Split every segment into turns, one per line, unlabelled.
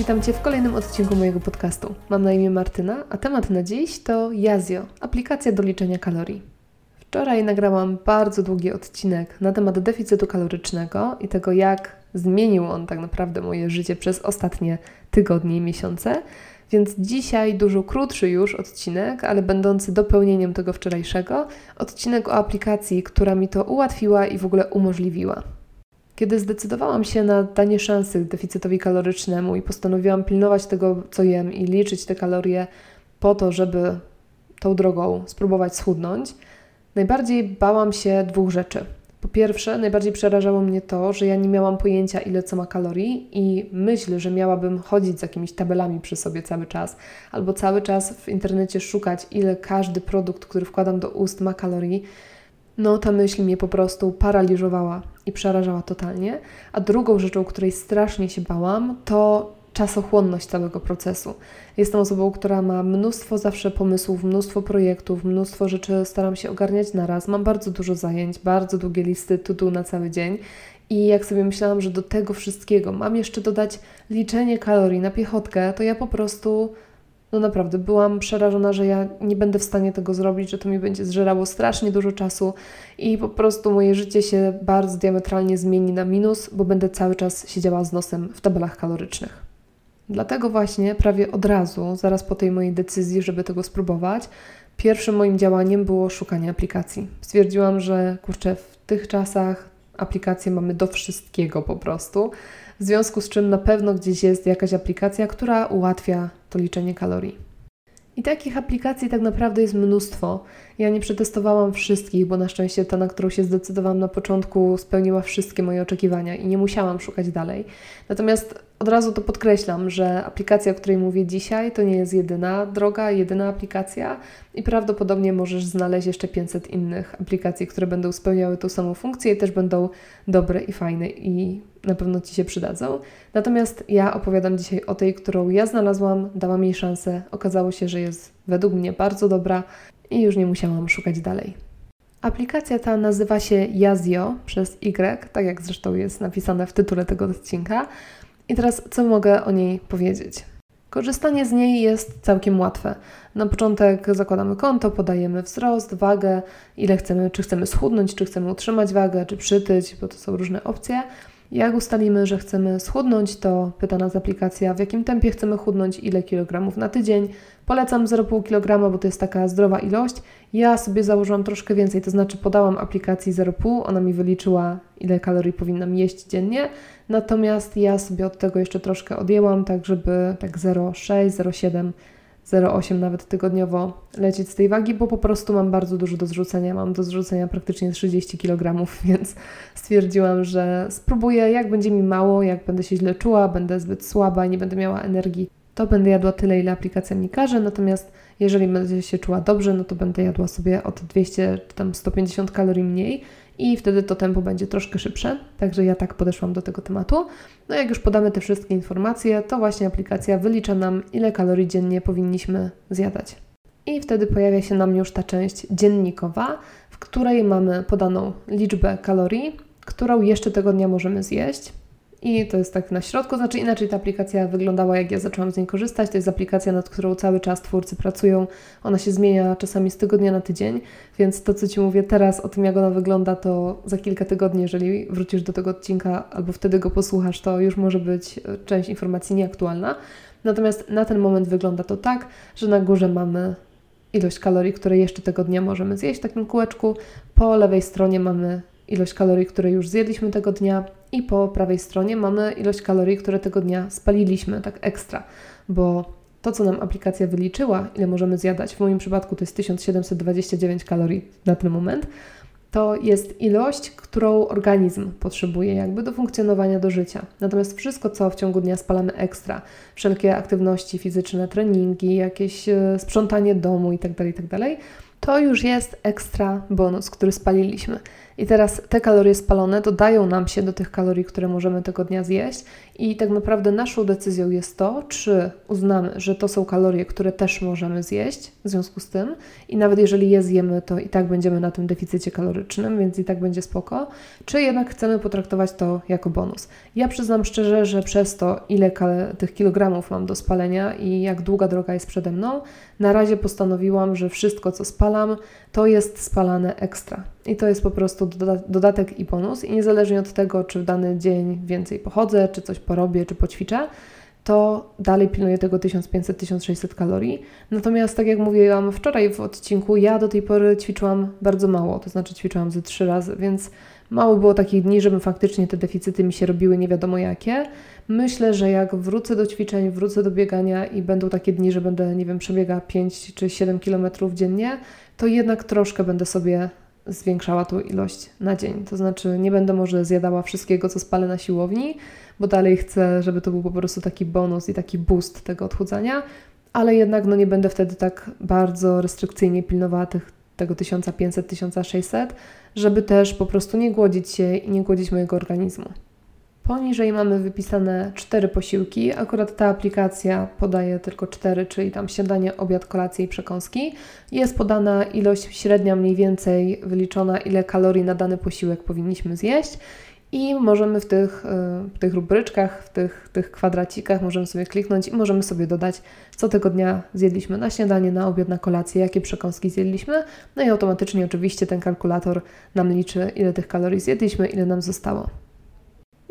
witam Cię w kolejnym odcinku mojego podcastu. Mam na imię Martyna, a temat na dziś to Yazio, aplikacja do liczenia kalorii. Wczoraj nagrałam bardzo długi odcinek na temat deficytu kalorycznego i tego, jak zmienił on tak naprawdę moje życie przez ostatnie tygodnie i miesiące. Więc dzisiaj dużo krótszy już odcinek, ale będący dopełnieniem tego wczorajszego, odcinek o aplikacji, która mi to ułatwiła i w ogóle umożliwiła. Kiedy zdecydowałam się na danie szansy deficytowi kalorycznemu i postanowiłam pilnować tego, co jem i liczyć te kalorie po to, żeby tą drogą spróbować schudnąć, najbardziej bałam się dwóch rzeczy. Po pierwsze, najbardziej przerażało mnie to, że ja nie miałam pojęcia, ile co ma kalorii, i myśl, że miałabym chodzić z jakimiś tabelami przy sobie cały czas, albo cały czas w internecie szukać, ile każdy produkt, który wkładam do ust, ma kalorii, no ta myśl mnie po prostu paraliżowała i przerażała totalnie. A drugą rzeczą, której strasznie się bałam, to czasochłonność całego procesu. Jestem osobą, która ma mnóstwo zawsze pomysłów, mnóstwo projektów, mnóstwo rzeczy staram się ogarniać na raz. Mam bardzo dużo zajęć, bardzo długie listy to na cały dzień. I jak sobie myślałam, że do tego wszystkiego mam jeszcze dodać liczenie kalorii na piechotkę, to ja po prostu no naprawdę byłam przerażona, że ja nie będę w stanie tego zrobić, że to mi będzie zżerało strasznie dużo czasu i po prostu moje życie się bardzo diametralnie zmieni na minus, bo będę cały czas siedziała z nosem w tabelach kalorycznych. Dlatego właśnie prawie od razu, zaraz po tej mojej decyzji, żeby tego spróbować, pierwszym moim działaniem było szukanie aplikacji. Stwierdziłam, że kurczę, w tych czasach aplikacje mamy do wszystkiego po prostu, w związku z czym na pewno gdzieś jest jakaś aplikacja, która ułatwia to liczenie kalorii. I takich aplikacji tak naprawdę jest mnóstwo. Ja nie przetestowałam wszystkich, bo na szczęście ta, na którą się zdecydowałam na początku, spełniła wszystkie moje oczekiwania i nie musiałam szukać dalej. Natomiast od razu to podkreślam, że aplikacja, o której mówię dzisiaj, to nie jest jedyna droga, jedyna aplikacja i prawdopodobnie możesz znaleźć jeszcze 500 innych aplikacji, które będą spełniały tą samą funkcję i też będą dobre i fajne i na pewno Ci się przydadzą. Natomiast ja opowiadam dzisiaj o tej, którą ja znalazłam, dałam jej szansę. Okazało się, że jest według mnie bardzo dobra i już nie musiałam szukać dalej. Aplikacja ta nazywa się Yazio przez Y, tak jak zresztą jest napisane w tytule tego odcinka. I teraz co mogę o niej powiedzieć? Korzystanie z niej jest całkiem łatwe. Na początek zakładamy konto, podajemy wzrost, wagę, ile chcemy, czy chcemy schudnąć, czy chcemy utrzymać wagę, czy przytyć, bo to są różne opcje. Jak ustalimy, że chcemy schudnąć, to pyta nas aplikacja, w jakim tempie chcemy chudnąć, ile kilogramów na tydzień. Polecam 0,5 kg, bo to jest taka zdrowa ilość. Ja sobie założyłam troszkę więcej, to znaczy podałam aplikacji 0,5, ona mi wyliczyła, ile kalorii powinnam jeść dziennie. Natomiast ja sobie od tego jeszcze troszkę odjęłam, tak żeby tak 0,6, 0,7 0,8 nawet tygodniowo lecieć z tej wagi, bo po prostu mam bardzo dużo do zrzucenia. Mam do zrzucenia praktycznie 30 kg, więc stwierdziłam, że spróbuję, jak będzie mi mało, jak będę się źle czuła, będę zbyt słaba i nie będę miała energii, to będę jadła tyle, ile aplikacja mi każe. Natomiast jeżeli będę się czuła dobrze, no to będę jadła sobie od 200 czy tam 150 kalorii mniej i wtedy to tempo będzie troszkę szybsze. Także ja tak podeszłam do tego tematu. No jak już podamy te wszystkie informacje, to właśnie aplikacja wylicza nam, ile kalorii dziennie powinniśmy zjadać. I wtedy pojawia się nam już ta część dziennikowa, w której mamy podaną liczbę kalorii, którą jeszcze tego dnia możemy zjeść. I to jest tak na środku, znaczy inaczej ta aplikacja wyglądała, jak ja zaczęłam z niej korzystać. To jest aplikacja, nad którą cały czas twórcy pracują. Ona się zmienia czasami z tygodnia na tydzień, więc to, co Ci mówię teraz o tym, jak ona wygląda, to za kilka tygodni, jeżeli wrócisz do tego odcinka albo wtedy go posłuchasz, to już może być e, część informacji nieaktualna. Natomiast na ten moment wygląda to tak, że na górze mamy ilość kalorii, które jeszcze tego dnia możemy zjeść w takim kółeczku. Po lewej stronie mamy ilość kalorii, które już zjedliśmy tego dnia i po prawej stronie mamy ilość kalorii, które tego dnia spaliliśmy, tak ekstra, bo to, co nam aplikacja wyliczyła, ile możemy zjadać, w moim przypadku to jest 1729 kalorii na ten moment, to jest ilość, którą organizm potrzebuje jakby do funkcjonowania do życia. Natomiast wszystko, co w ciągu dnia spalamy ekstra, wszelkie aktywności fizyczne, treningi, jakieś e, sprzątanie domu itd., tak itd., tak to już jest ekstra bonus, który spaliliśmy. I teraz te kalorie spalone dodają nam się do tych kalorii, które możemy tego dnia zjeść. I tak naprawdę naszą decyzją jest to, czy uznamy, że to są kalorie, które też możemy zjeść w związku z tym. I nawet jeżeli je zjemy, to i tak będziemy na tym deficycie kalorycznym, więc i tak będzie spoko, czy jednak chcemy potraktować to jako bonus. Ja przyznam szczerze, że przez to, ile tych kilogramów mam do spalenia i jak długa droga jest przede mną, na razie postanowiłam, że wszystko, co spalam, to jest spalane ekstra. I to jest po prostu dodatek i bonus. I niezależnie od tego, czy w dany dzień więcej pochodzę, czy coś porobię, czy poćwiczę, to dalej pilnuję tego 1500-1600 kalorii. Natomiast, tak jak mówiłam wczoraj w odcinku, ja do tej pory ćwiczyłam bardzo mało, to znaczy ćwiczyłam ze trzy razy, więc mało było takich dni, żeby faktycznie te deficyty mi się robiły nie wiadomo jakie. Myślę, że jak wrócę do ćwiczeń, wrócę do biegania i będą takie dni, że będę, nie wiem, przebiega 5 czy 7 kilometrów dziennie, to jednak troszkę będę sobie zwiększała tą ilość na dzień. To znaczy nie będę może zjadała wszystkiego, co spalę na siłowni, bo dalej chcę, żeby to był po prostu taki bonus i taki boost tego odchudzania, ale jednak no, nie będę wtedy tak bardzo restrykcyjnie pilnowała tych, tego 1500-1600, żeby też po prostu nie głodzić się i nie głodzić mojego organizmu. Poniżej mamy wypisane cztery posiłki. Akurat ta aplikacja podaje tylko cztery, czyli tam śniadanie, obiad, kolację i przekąski. Jest podana ilość średnia mniej więcej wyliczona, ile kalorii na dany posiłek powinniśmy zjeść. I możemy w tych, e, w tych rubryczkach, w tych, tych kwadracikach możemy sobie kliknąć i możemy sobie dodać, co tego dnia zjedliśmy na śniadanie, na obiad, na kolację, jakie przekąski zjedliśmy. No i automatycznie oczywiście ten kalkulator nam liczy, ile tych kalorii zjedliśmy, ile nam zostało.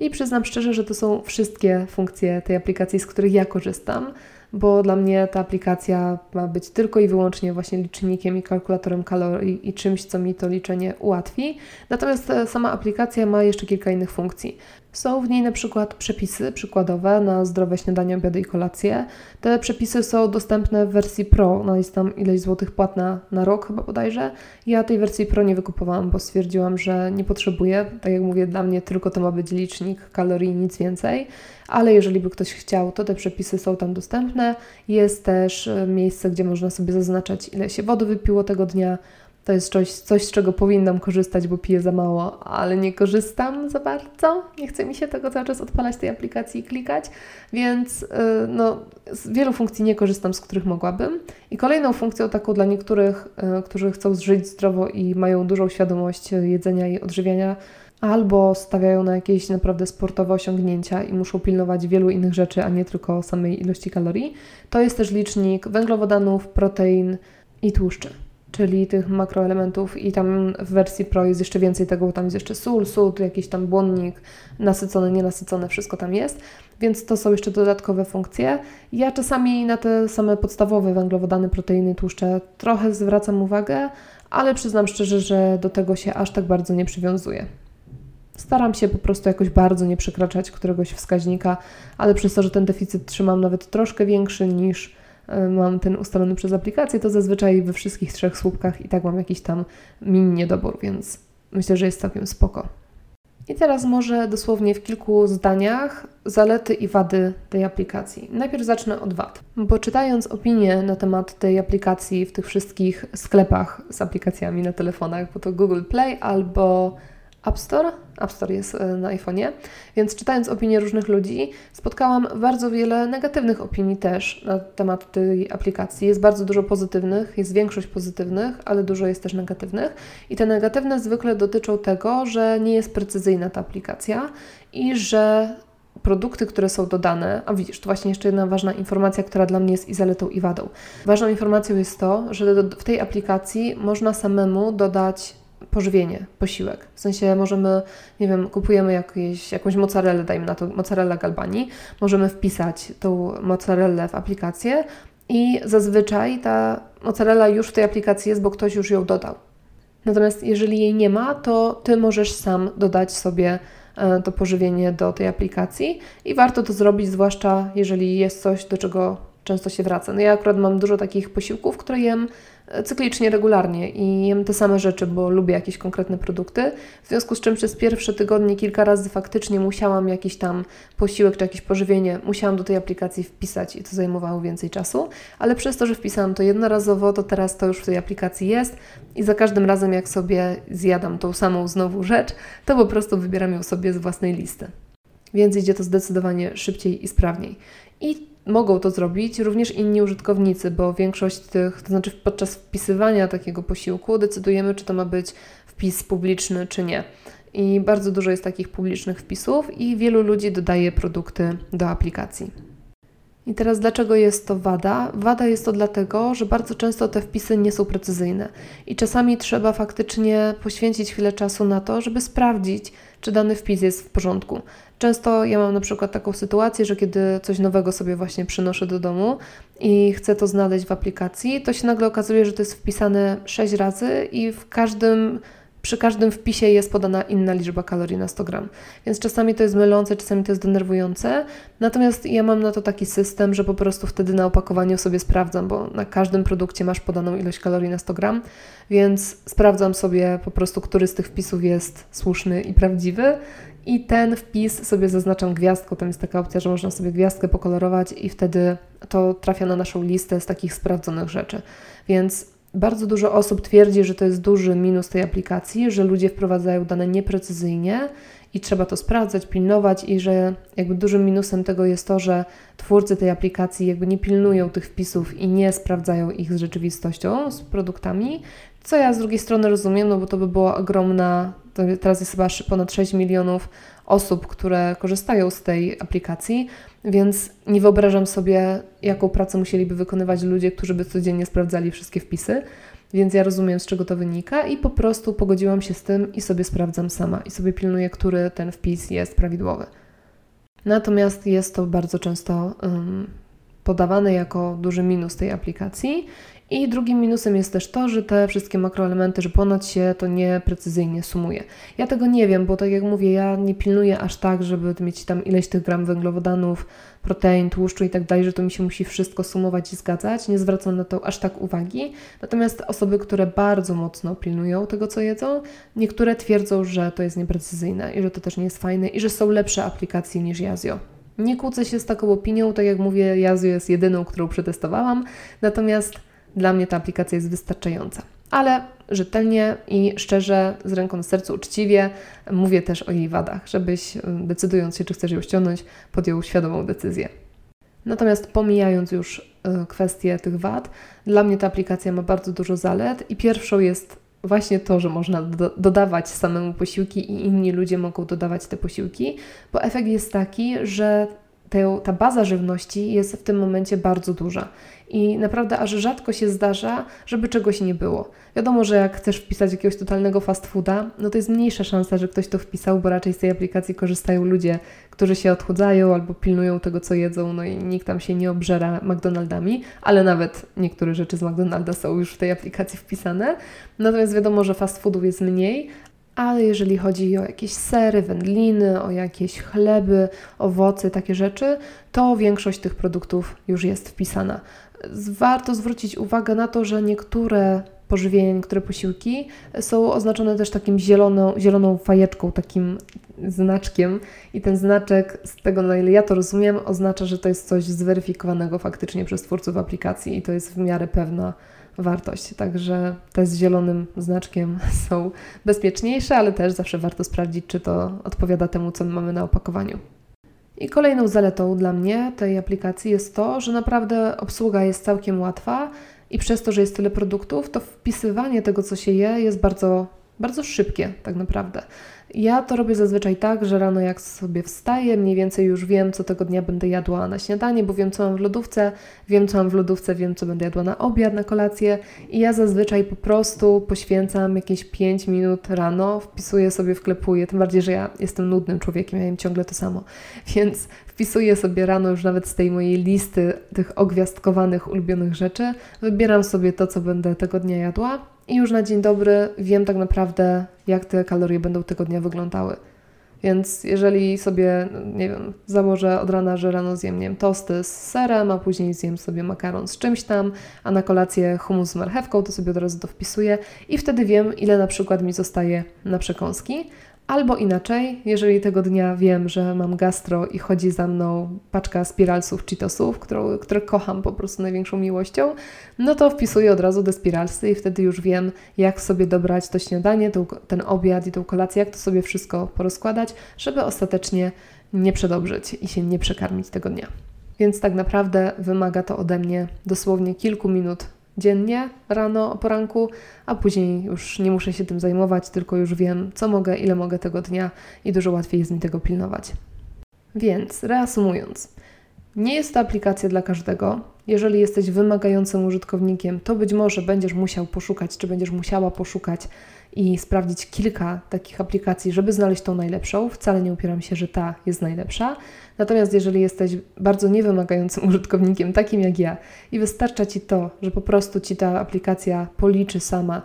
I przyznam szczerze, że to są wszystkie funkcje tej aplikacji, z których ja korzystam, bo dla mnie ta aplikacja ma być tylko i wyłącznie właśnie licznikiem i kalkulatorem kalorii i czymś, co mi to liczenie ułatwi. Natomiast e, sama aplikacja ma jeszcze kilka innych funkcji. Są w niej na przykład przepisy przykładowe na zdrowe śniadanie, obiady i kolacje. Te przepisy są dostępne w wersji Pro, no jest tam ileś złotych płatna na rok chyba bodajże. Ja tej wersji Pro nie wykupowałam, bo stwierdziłam, że nie potrzebuję. Tak jak mówię, dla mnie tylko to ma być licznik kalorii, nic więcej. Ale jeżeli by ktoś chciał, to te przepisy są tam dostępne. Jest też e, miejsce, gdzie można sobie zaznaczać, ile się wody wypiło tego dnia, to jest coś, coś, z czego powinnam korzystać, bo piję za mało, ale nie korzystam za bardzo. Nie chce mi się tego cały czas odpalać tej aplikacji i klikać, więc yy, no, z wielu funkcji nie korzystam, z których mogłabym. I kolejną funkcją taką dla niektórych, yy, którzy chcą żyć zdrowo i mają dużą świadomość jedzenia i odżywiania, albo stawiają na jakieś naprawdę sportowe osiągnięcia i muszą pilnować wielu innych rzeczy, a nie tylko samej ilości kalorii, to jest też licznik węglowodanów, protein i tłuszczy czyli tych makroelementów i tam w wersji Pro jest jeszcze więcej tego, bo tam jest jeszcze sól, sód, jakiś tam błonnik, nasycone, nienasycone, wszystko tam jest, więc to są jeszcze dodatkowe funkcje. Ja czasami na te same podstawowe węglowodany, proteiny, tłuszcze trochę zwracam uwagę, ale przyznam szczerze, że do tego się aż tak bardzo nie przywiązuję. Staram się po prostu jakoś bardzo nie przekraczać któregoś wskaźnika, ale przez to, że ten deficyt trzymam nawet troszkę większy niż mam ten ustalony przez aplikację, to zazwyczaj we wszystkich trzech słupkach i tak mam jakiś tam mini niedobór, więc myślę, że jest całkiem spoko. I teraz może dosłownie w kilku zdaniach zalety i wady tej aplikacji. Najpierw zacznę od wad, bo czytając opinie na temat tej aplikacji w tych wszystkich sklepach z aplikacjami na telefonach, bo to Google Play albo App Store. App Store jest e, na iPhone'ie, więc czytając opinie różnych ludzi, spotkałam bardzo wiele negatywnych opinii też na temat tej aplikacji. Jest bardzo dużo pozytywnych, jest większość pozytywnych, ale dużo jest też negatywnych. I te negatywne zwykle dotyczą tego, że nie jest precyzyjna ta aplikacja i że produkty, które są dodane, a widzisz, to właśnie jeszcze jedna ważna informacja, która dla mnie jest i zaletą, i wadą. Ważną informacją jest to, że w tej aplikacji można samemu dodać pożywienie, posiłek. W sensie możemy, nie wiem, kupujemy jakieś, jakąś mozzarellę, dajmy na to mozzarella galbani, możemy wpisać tą mozzarellę w aplikację i zazwyczaj ta mozzarella już w tej aplikacji jest, bo ktoś już ją dodał. Natomiast jeżeli jej nie ma, to Ty możesz sam dodać sobie e, to pożywienie do tej aplikacji i warto to zrobić, zwłaszcza jeżeli jest coś, do czego często się wraca. No ja akurat mam dużo takich posiłków, które jem cyklicznie, regularnie i jem te same rzeczy, bo lubię jakieś konkretne produkty. W związku z czym przez pierwsze tygodnie kilka razy faktycznie musiałam jakiś tam posiłek czy jakieś pożywienie, musiałam do tej aplikacji wpisać i to zajmowało więcej czasu, ale przez to, że wpisałam to jednorazowo, to teraz to już w tej aplikacji jest i za każdym razem jak sobie zjadam tą samą znowu rzecz, to po prostu wybieram ją sobie z własnej listy. Więc idzie to zdecydowanie szybciej i sprawniej. I mogą to zrobić również inni użytkownicy, bo większość tych, to znaczy podczas wpisywania takiego posiłku decydujemy, czy to ma być wpis publiczny, czy nie. I bardzo dużo jest takich publicznych wpisów i wielu ludzi dodaje produkty do aplikacji. I teraz dlaczego jest to wada? Wada jest to dlatego, że bardzo często te wpisy nie są precyzyjne i czasami trzeba faktycznie poświęcić chwilę czasu na to, żeby sprawdzić, czy dany wpis jest w porządku. Często ja mam na przykład taką sytuację, że kiedy coś nowego sobie właśnie przynoszę do domu i chcę to znaleźć w aplikacji, to się nagle okazuje, że to jest wpisane 6 razy i w każdym przy każdym wpisie jest podana inna liczba kalorii na 100 gram. Więc czasami to jest mylące, czasami to jest denerwujące. Natomiast ja mam na to taki system, że po prostu wtedy na opakowaniu sobie sprawdzam, bo na każdym produkcie masz podaną ilość kalorii na 100 gram, więc sprawdzam sobie po prostu, który z tych wpisów jest słuszny i prawdziwy. I ten wpis sobie zaznaczam gwiazdką. Tam jest taka opcja, że można sobie gwiazdkę pokolorować, i wtedy to trafia na naszą listę z takich sprawdzonych rzeczy. Więc bardzo dużo osób twierdzi, że to jest duży minus tej aplikacji, że ludzie wprowadzają dane nieprecyzyjnie i trzeba to sprawdzać, pilnować i że jakby dużym minusem tego jest to, że twórcy tej aplikacji jakby nie pilnują tych wpisów i nie sprawdzają ich z rzeczywistością, z produktami, co ja z drugiej strony rozumiem, no bo to by była ogromna, teraz jest chyba ponad 6 milionów osób, które korzystają z tej aplikacji, więc nie wyobrażam sobie, jaką pracę musieliby wykonywać ludzie, którzy by codziennie sprawdzali wszystkie wpisy. Więc ja rozumiem, z czego to wynika i po prostu pogodziłam się z tym i sobie sprawdzam sama i sobie pilnuję, który ten wpis jest prawidłowy. Natomiast jest to bardzo często um, podawane jako duży minus tej aplikacji i drugim minusem jest też to, że te wszystkie makroelementy, że ponad się to nieprecyzyjnie sumuje. Ja tego nie wiem, bo tak jak mówię, ja nie pilnuję aż tak, żeby mieć tam ileś tych gram węglowodanów, protein, tłuszczu i tak dalej, że to mi się musi wszystko sumować i zgadzać. Nie zwracam na to aż tak uwagi. Natomiast osoby, które bardzo mocno pilnują tego, co jedzą, niektóre twierdzą, że to jest nieprecyzyjne i że to też nie jest fajne i że są lepsze aplikacje niż Yazio. Nie kłócę się z taką opinią, tak jak mówię, Yazio jest jedyną, którą przetestowałam, natomiast dla mnie ta aplikacja jest wystarczająca. Ale rzetelnie i szczerze, z ręką na sercu, uczciwie mówię też o jej wadach, żebyś y, decydując się, czy chcesz ją ściągnąć, podjął świadomą decyzję. Natomiast pomijając już y, kwestię tych wad, dla mnie ta aplikacja ma bardzo dużo zalet i pierwszą jest właśnie to, że można do, dodawać samemu posiłki i inni ludzie mogą dodawać te posiłki, bo efekt jest taki, że te, ta baza żywności jest w tym momencie bardzo duża. I naprawdę aż rzadko się zdarza, żeby czegoś nie było. Wiadomo, że jak chcesz wpisać jakiegoś totalnego fast fooda, no to jest mniejsza szansa, że ktoś to wpisał, bo raczej z tej aplikacji korzystają ludzie, którzy się odchudzają albo pilnują tego, co jedzą, no i nikt tam się nie obżera McDonaldami, ale nawet niektóre rzeczy z McDonalda są już w tej aplikacji wpisane. Natomiast wiadomo, że fast foodów jest mniej, ale jeżeli chodzi o jakieś sery, wędliny, o jakieś chleby, owoce, takie rzeczy, to większość tych produktów już jest wpisana. Warto zwrócić uwagę na to, że niektóre pożywienie, niektóre posiłki są oznaczone też takim zieloną, zieloną fajeczką, takim znaczkiem i ten znaczek, z tego na ile ja to rozumiem, oznacza, że to jest coś zweryfikowanego faktycznie przez twórców aplikacji i to jest w miarę pewna wartość. Także te z zielonym znaczkiem są bezpieczniejsze, ale też zawsze warto sprawdzić, czy to odpowiada temu, co mamy na opakowaniu. I kolejną zaletą dla mnie tej aplikacji jest to, że naprawdę obsługa jest całkiem łatwa i przez to, że jest tyle produktów, to wpisywanie tego, co się je, jest bardzo, bardzo szybkie tak naprawdę. Ja to robię zazwyczaj tak, że rano jak sobie wstaję, mniej więcej już wiem, co tego dnia będę jadła na śniadanie, bo wiem, co mam w lodówce, wiem, co mam w lodówce, wiem, co będę jadła na obiad, na kolację i ja zazwyczaj po prostu poświęcam jakieś 5 minut rano, wpisuję sobie, wklepuję, tym bardziej, że ja jestem nudnym człowiekiem, ja jem ciągle to samo, więc wpisuję sobie rano już nawet z tej mojej listy tych ogwiazdkowanych, ulubionych rzeczy, wybieram sobie to, co będę tego dnia jadła i już na dzień dobry wiem tak naprawdę, jak te kalorie będą tego dnia wyglądały. Więc jeżeli sobie, nie wiem, założę od rana, że rano zjem, nie wiem, tosty z serem, a później zjem sobie makaron z czymś tam, a na kolację humus z marchewką, to sobie od razu to wpisuję i wtedy wiem, ile na przykład mi zostaje na przekąski. Albo inaczej, jeżeli tego dnia wiem, że mam gastro i chodzi za mną paczka spiralsów Cheetosów, które, które kocham po prostu największą miłością, no to wpisuję od razu te spiralsy i wtedy już wiem, jak sobie dobrać to śniadanie, to, ten obiad i tą kolację, jak to sobie wszystko porozkładać, żeby ostatecznie nie przedobrzyć i się nie przekarmić tego dnia. Więc tak naprawdę wymaga to ode mnie dosłownie kilku minut dziennie, rano, o poranku, a później już nie muszę się tym zajmować, tylko już wiem, co mogę, ile mogę tego dnia i dużo łatwiej jest mi tego pilnować. Więc reasumując, nie jest to aplikacja dla każdego. Jeżeli jesteś wymagającym użytkownikiem, to być może będziesz musiał poszukać, czy będziesz musiała poszukać i sprawdzić kilka takich aplikacji, żeby znaleźć tą najlepszą. Wcale nie upieram się, że ta jest najlepsza. Natomiast jeżeli jesteś bardzo niewymagającym użytkownikiem, takim jak ja, i wystarcza Ci to, że po prostu Ci ta aplikacja policzy sama,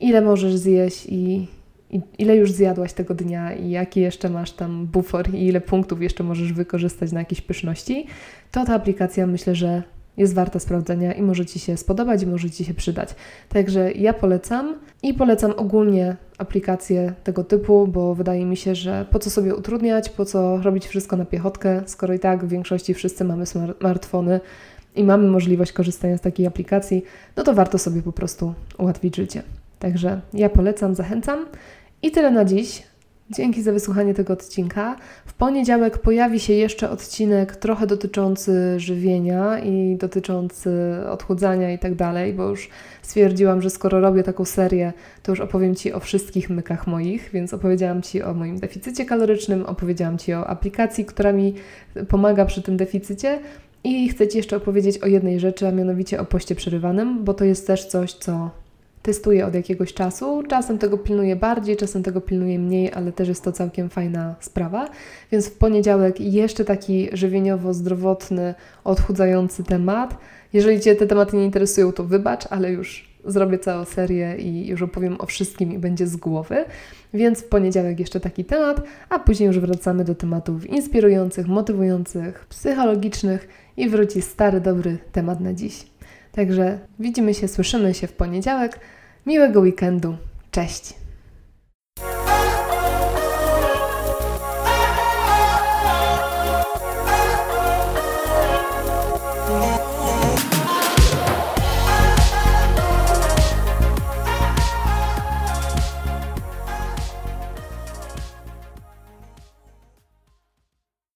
ile możesz zjeść i, i ile już zjadłaś tego dnia i jaki jeszcze masz tam bufor i ile punktów jeszcze możesz wykorzystać na jakieś pyszności, to ta aplikacja myślę, że jest warta sprawdzenia i może Ci się spodobać i może Ci się przydać. Także ja polecam i polecam ogólnie aplikacje tego typu, bo wydaje mi się, że po co sobie utrudniać, po co robić wszystko na piechotkę, skoro i tak w większości wszyscy mamy smartfony i mamy możliwość korzystania z takiej aplikacji, no to warto sobie po prostu ułatwić życie. Także ja polecam, zachęcam. I tyle na dziś. Dzięki za wysłuchanie tego odcinka. W poniedziałek pojawi się jeszcze odcinek trochę dotyczący żywienia i dotyczący odchudzania i tak dalej, bo już stwierdziłam, że skoro robię taką serię, to już opowiem Ci o wszystkich mykach moich, więc opowiedziałam Ci o moim deficycie kalorycznym, opowiedziałam Ci o aplikacji, która mi pomaga przy tym deficycie. I chcę Ci jeszcze opowiedzieć o jednej rzeczy, a mianowicie o poście przerywanym, bo to jest też coś, co testuję od jakiegoś czasu. Czasem tego pilnuję bardziej, czasem tego pilnuję mniej, ale też jest to całkiem fajna sprawa. Więc w poniedziałek jeszcze taki żywieniowo-zdrowotny, odchudzający temat. Jeżeli Cię te tematy nie interesują, to wybacz, ale już zrobię całą serię i już opowiem o wszystkim i będzie z głowy. Więc w poniedziałek jeszcze taki temat, a później już wracamy do tematów inspirujących, motywujących, psychologicznych i wróci stary, dobry temat na dziś. Także widzimy się, słyszymy się w poniedziałek. Miłego weekendu. Cześć!